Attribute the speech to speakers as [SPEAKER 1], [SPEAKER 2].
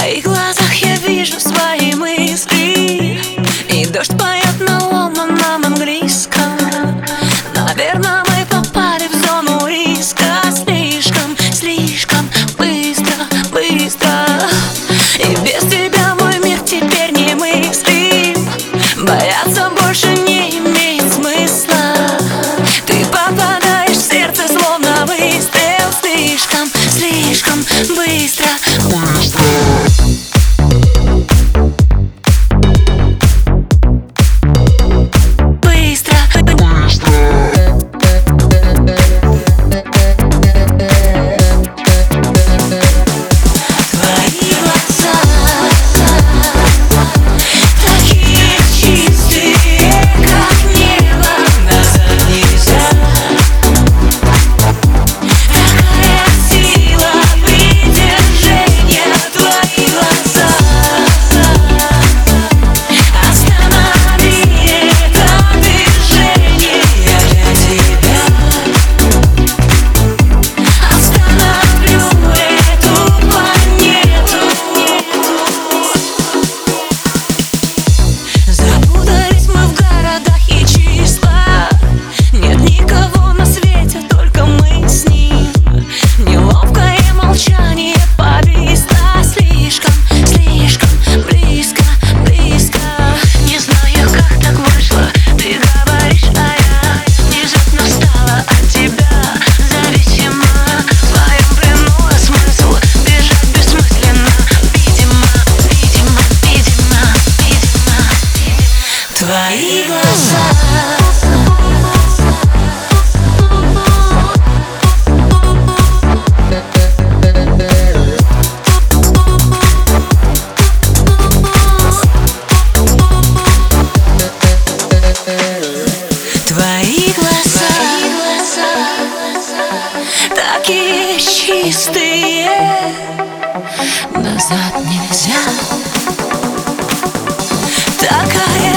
[SPEAKER 1] твоих глазах я вижу свои твои глаза. Твои глаза, такие чистые, назад нельзя. Такая